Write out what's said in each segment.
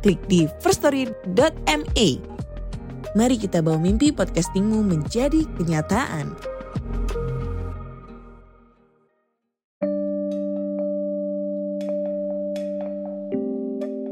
klik di firststory.me. Mari kita bawa mimpi podcastingmu menjadi kenyataan.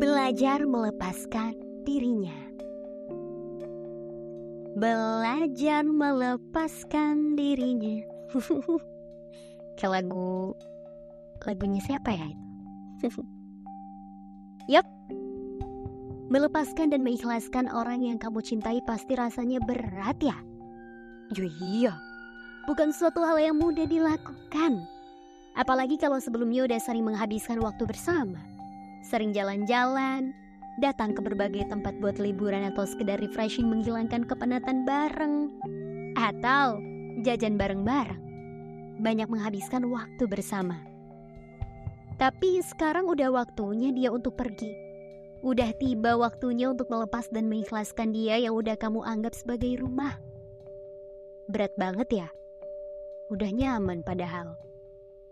Belajar melepaskan dirinya. Belajar melepaskan dirinya. Kayak lagu lagunya siapa ya itu? Yup. Melepaskan dan mengikhlaskan orang yang kamu cintai pasti rasanya berat ya. Ya iya. Bukan suatu hal yang mudah dilakukan. Apalagi kalau sebelumnya udah sering menghabiskan waktu bersama. Sering jalan-jalan, datang ke berbagai tempat buat liburan atau sekedar refreshing menghilangkan kepenatan bareng. Atau jajan bareng-bareng. Banyak menghabiskan waktu bersama. Tapi sekarang udah waktunya dia untuk pergi. Udah tiba waktunya untuk melepas dan mengikhlaskan dia yang udah kamu anggap sebagai rumah. Berat banget ya? Udah nyaman padahal.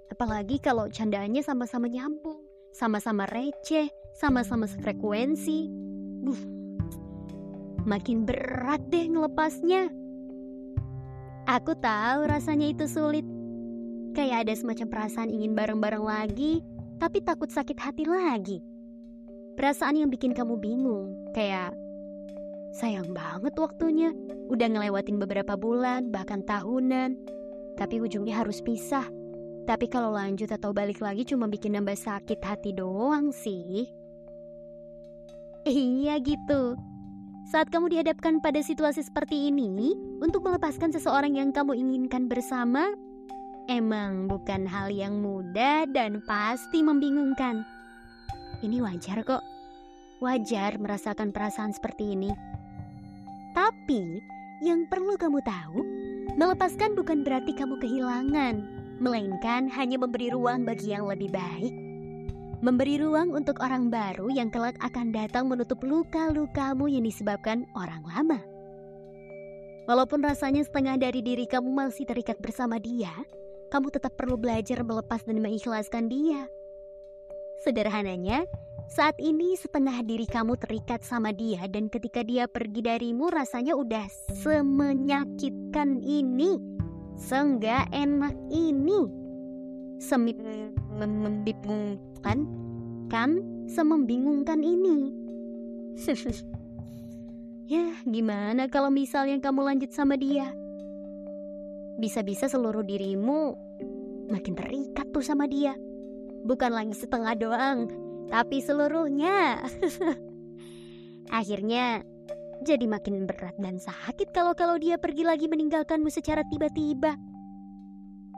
Apalagi kalau candaannya sama-sama nyambung, sama-sama receh, sama-sama sefrekuensi. Uh, makin berat deh ngelepasnya. Aku tahu rasanya itu sulit. Kayak ada semacam perasaan ingin bareng-bareng lagi, tapi takut sakit hati lagi. Perasaan yang bikin kamu bingung, kayak sayang banget waktunya, udah ngelewatin beberapa bulan, bahkan tahunan, tapi ujungnya harus pisah. Tapi kalau lanjut atau balik lagi cuma bikin nambah sakit hati doang sih. Iya gitu. Saat kamu dihadapkan pada situasi seperti ini, untuk melepaskan seseorang yang kamu inginkan bersama, emang bukan hal yang mudah dan pasti membingungkan. Ini wajar kok. Wajar merasakan perasaan seperti ini. Tapi, yang perlu kamu tahu, melepaskan bukan berarti kamu kehilangan, melainkan hanya memberi ruang bagi yang lebih baik. Memberi ruang untuk orang baru yang kelak akan datang menutup luka-lukamu yang disebabkan orang lama. Walaupun rasanya setengah dari diri kamu masih terikat bersama dia, kamu tetap perlu belajar melepas dan mengikhlaskan dia. Sederhananya, saat ini setengah diri kamu terikat sama dia dan ketika dia pergi darimu rasanya udah semenyakitkan ini. Seenggak enak ini. Semembingungkan kan? Semembingungkan ini. ya, gimana kalau misalnya kamu lanjut sama dia? Bisa-bisa seluruh dirimu makin terikat tuh sama dia bukan lagi setengah doang, tapi seluruhnya. Akhirnya jadi makin berat dan sakit kalau kalau dia pergi lagi meninggalkanmu secara tiba-tiba.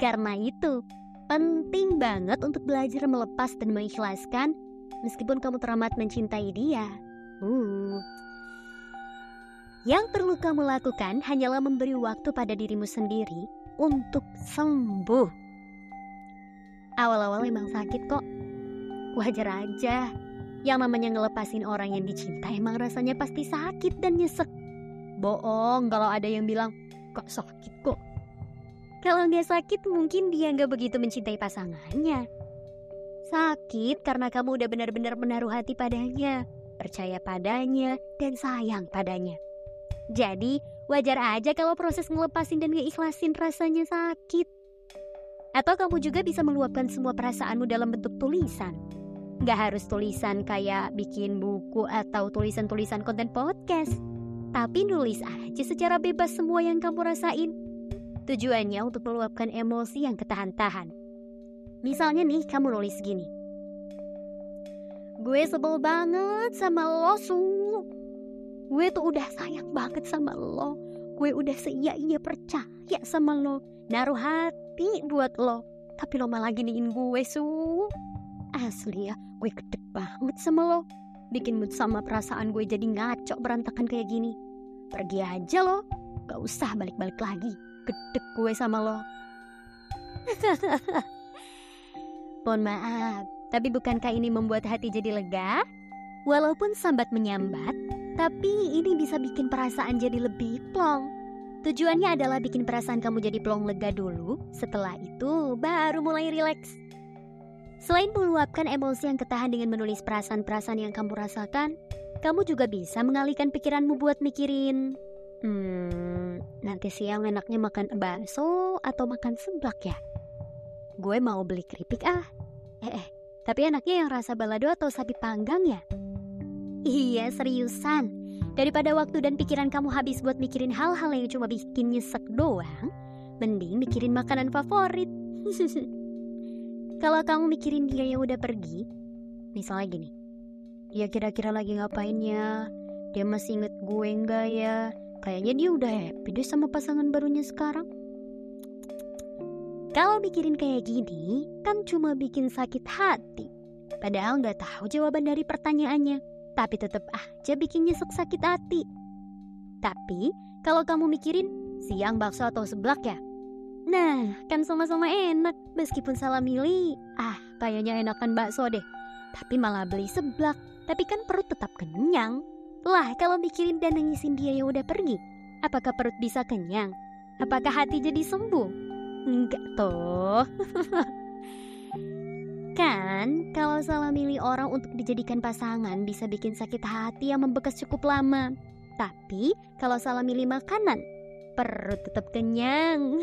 Karena itu, penting banget untuk belajar melepas dan mengikhlaskan meskipun kamu teramat mencintai dia. Uh. Yang perlu kamu lakukan hanyalah memberi waktu pada dirimu sendiri untuk sembuh. Awal-awal emang sakit kok. Wajar aja. Yang namanya ngelepasin orang yang dicinta emang rasanya pasti sakit dan nyesek. Bohong kalau ada yang bilang, kok sakit kok. Kalau nggak sakit mungkin dia nggak begitu mencintai pasangannya. Sakit karena kamu udah benar-benar menaruh hati padanya, percaya padanya, dan sayang padanya. Jadi wajar aja kalau proses ngelepasin dan ngeikhlasin rasanya sakit. Atau kamu juga bisa meluapkan semua perasaanmu dalam bentuk tulisan. Gak harus tulisan kayak bikin buku atau tulisan-tulisan konten podcast. Tapi nulis aja secara bebas semua yang kamu rasain. Tujuannya untuk meluapkan emosi yang ketahan-tahan. Misalnya nih, kamu nulis gini. Gue sebel banget sama lo, Su. Gue tuh udah sayang banget sama lo. Gue udah seia-ia percaya sama lo. Naruh hati hati buat lo Tapi lo malah giniin gue su Asli ya gue gede banget sama lo bikin mood sama perasaan gue jadi ngaco berantakan kayak gini. Pergi aja lo, gak usah balik-balik lagi. Gedek gue sama lo. Mohon maaf, tapi bukankah ini membuat hati jadi lega? Walaupun sambat menyambat, tapi ini bisa bikin perasaan jadi lebih plong. Tujuannya adalah bikin perasaan kamu jadi plong lega dulu, setelah itu baru mulai rileks. Selain meluapkan emosi yang ketahan dengan menulis perasaan-perasaan yang kamu rasakan, kamu juga bisa mengalihkan pikiranmu buat mikirin, hmm, nanti siang enaknya makan bakso atau makan seblak ya? Gue mau beli keripik ah. Eh, eh, tapi enaknya yang rasa balado atau sapi panggang ya? Iya, seriusan. Daripada waktu dan pikiran kamu habis buat mikirin hal-hal yang cuma bikin nyesek doang, mending mikirin makanan favorit. Kalau kamu mikirin dia yang udah pergi, misalnya gini, dia kira-kira lagi ngapain ya? Dia masih inget gue enggak ya? Kayaknya dia udah happy deh sama pasangan barunya sekarang. Kalau mikirin kayak gini, kan cuma bikin sakit hati. Padahal nggak tahu jawaban dari pertanyaannya, tapi tetap aja bikin nyesek sakit hati. Tapi kalau kamu mikirin siang bakso atau seblak ya, nah kan sama-sama enak. Meskipun salah milih, ah kayaknya enakan bakso deh. Tapi malah beli seblak, tapi kan perut tetap kenyang. Lah kalau mikirin dan nangisin dia yang udah pergi, apakah perut bisa kenyang? Apakah hati jadi sembuh? Enggak toh. kan, kalau salah milih orang untuk dijadikan pasangan bisa bikin sakit hati yang membekas cukup lama. Tapi, kalau salah milih makanan, perut tetap kenyang.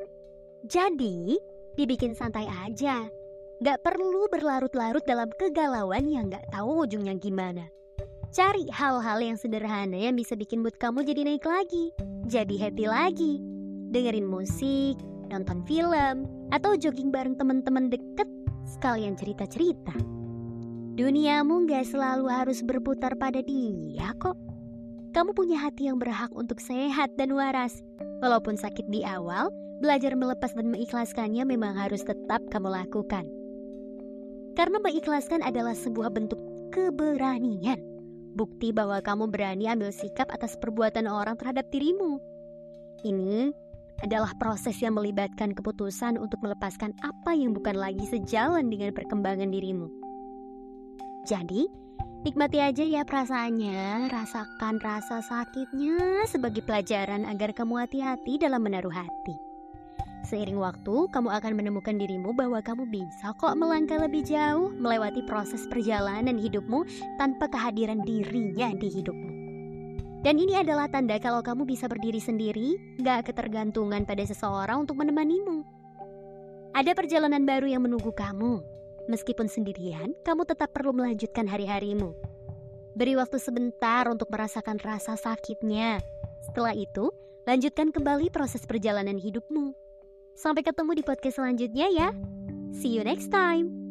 Jadi, dibikin santai aja. Gak perlu berlarut-larut dalam kegalauan yang gak tahu ujungnya gimana. Cari hal-hal yang sederhana yang bisa bikin mood kamu jadi naik lagi, jadi happy lagi. Dengerin musik, nonton film, atau jogging bareng teman-teman deket sekalian cerita-cerita. Duniamu gak selalu harus berputar pada dia kok. Kamu punya hati yang berhak untuk sehat dan waras. Walaupun sakit di awal, belajar melepas dan mengikhlaskannya memang harus tetap kamu lakukan. Karena mengikhlaskan adalah sebuah bentuk keberanian. Bukti bahwa kamu berani ambil sikap atas perbuatan orang terhadap dirimu. Ini adalah proses yang melibatkan keputusan untuk melepaskan apa yang bukan lagi sejalan dengan perkembangan dirimu. Jadi, nikmati aja ya perasaannya, rasakan rasa sakitnya sebagai pelajaran agar kamu hati-hati dalam menaruh hati. Seiring waktu, kamu akan menemukan dirimu bahwa kamu bisa kok melangkah lebih jauh melewati proses perjalanan hidupmu tanpa kehadiran dirinya di hidupmu. Dan ini adalah tanda kalau kamu bisa berdiri sendiri, gak ketergantungan pada seseorang untuk menemanimu. Ada perjalanan baru yang menunggu kamu. Meskipun sendirian, kamu tetap perlu melanjutkan hari-harimu. Beri waktu sebentar untuk merasakan rasa sakitnya. Setelah itu, lanjutkan kembali proses perjalanan hidupmu. Sampai ketemu di podcast selanjutnya ya. See you next time.